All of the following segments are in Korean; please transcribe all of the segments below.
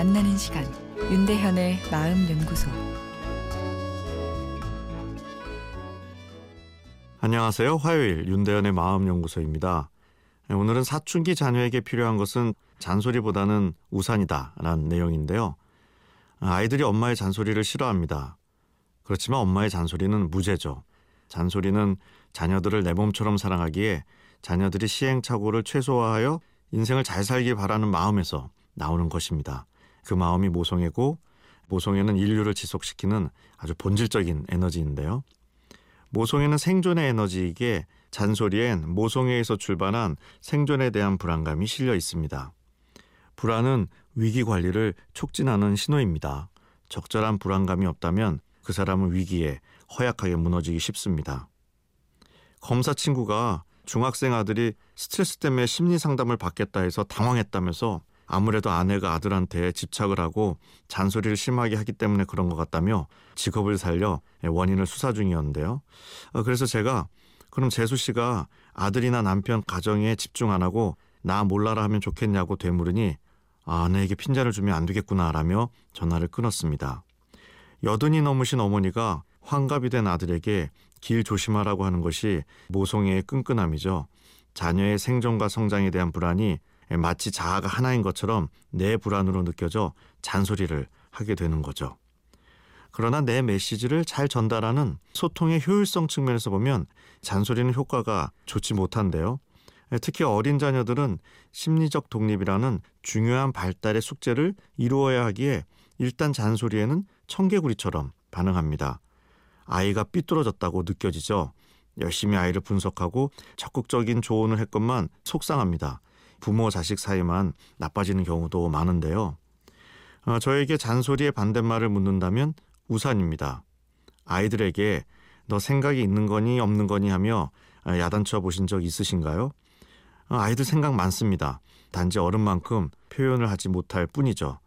만나는 시간 윤대현의 마음 연구소 안녕하세요. 화요일 윤대현의 마음 연구소입니다. 오늘은 사춘기 자녀에게 필요한 것은 잔소리보다는 우산이다라는 내용인데요. 아이들이 엄마의 잔소리를 싫어합니다. 그렇지만 엄마의 잔소리는 무죄죠. 잔소리는 자녀들을 내 몸처럼 사랑하기에 자녀들이 시행착오를 최소화하여 인생을 잘 살길 바라는 마음에서 나오는 것입니다. 그 마음이 모성애고 모성애는 인류를 지속시키는 아주 본질적인 에너지인데요. 모성애는 생존의 에너지이기에 잔소리엔 모성애에서 출발한 생존에 대한 불안감이 실려 있습니다. 불안은 위기 관리를 촉진하는 신호입니다. 적절한 불안감이 없다면 그 사람은 위기에 허약하게 무너지기 쉽습니다. 검사 친구가 중학생 아들이 스트레스 때문에 심리 상담을 받겠다 해서 당황했다면서 아무래도 아내가 아들한테 집착을 하고 잔소리를 심하게 하기 때문에 그런 것 같다며 직업을 살려 원인을 수사 중이었는데요. 어, 그래서 제가 그럼 재수 씨가 아들이나 남편 가정에 집중 안 하고 나 몰라라 하면 좋겠냐고 되물으니 아, 아내에게 핀잔을 주면 안 되겠구나라며 전화를 끊었습니다. 여든이 넘으신 어머니가 환갑이 된 아들에게 길 조심하라고 하는 것이 모성애의 끈끈함이죠. 자녀의 생존과 성장에 대한 불안이 마치 자아가 하나인 것처럼 내 불안으로 느껴져 잔소리를 하게 되는 거죠. 그러나 내 메시지를 잘 전달하는 소통의 효율성 측면에서 보면 잔소리는 효과가 좋지 못한데요. 특히 어린 자녀들은 심리적 독립이라는 중요한 발달의 숙제를 이루어야 하기에 일단 잔소리에는 청개구리처럼 반응합니다. 아이가 삐뚤어졌다고 느껴지죠. 열심히 아이를 분석하고 적극적인 조언을 했건만 속상합니다. 부모 자식 사이만 나빠지는 경우도 많은데요. 어, 저에게 잔소리의 반대말을 묻는다면 우산입니다. 아이들에게 너 생각이 있는 거니 없는 거니 하며 야단쳐 보신 적 있으신가요? 어, 아이들 생각 많습니다. 단지 어른만큼 표현을 하지 못할 뿐이죠.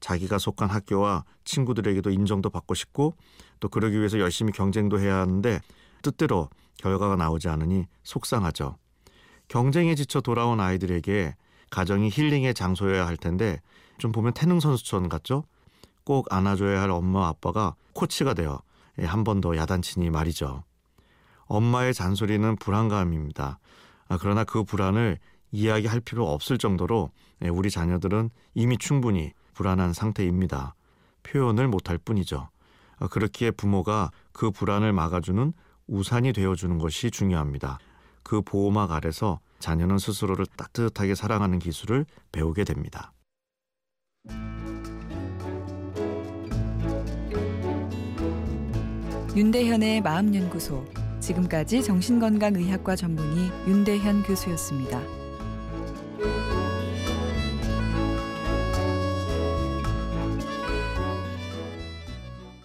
자기가 속한 학교와 친구들에게도 인정도 받고 싶고 또 그러기 위해서 열심히 경쟁도 해야 하는데 뜻대로 결과가 나오지 않으니 속상하죠. 경쟁에 지쳐 돌아온 아이들에게 가정이 힐링의 장소여야 할 텐데 좀 보면 태능 선수촌 같죠? 꼭 안아줘야 할 엄마 아빠가 코치가 되어 한 번 더 야단치니 말이죠. 엄마의 잔소리는 불안감입니다. 아, 그러나 그 불안을 이야기할 필요 없을 정도로 우리 자녀들은 이미 충분히 불안한 상태입니다. 표현을 못할 뿐이죠. 아, 그렇기에 부모가 그 불안을 막아주는 우산이 되어주는 것이 중요합니다. 그 보호막 아래서 자녀는 스스로를 따뜻하게 사랑하는 기술을 배우게 됩니다. 윤대현의 마음연구소 지금까지 정신건강의학과 전문의 윤대현 교수였습니다.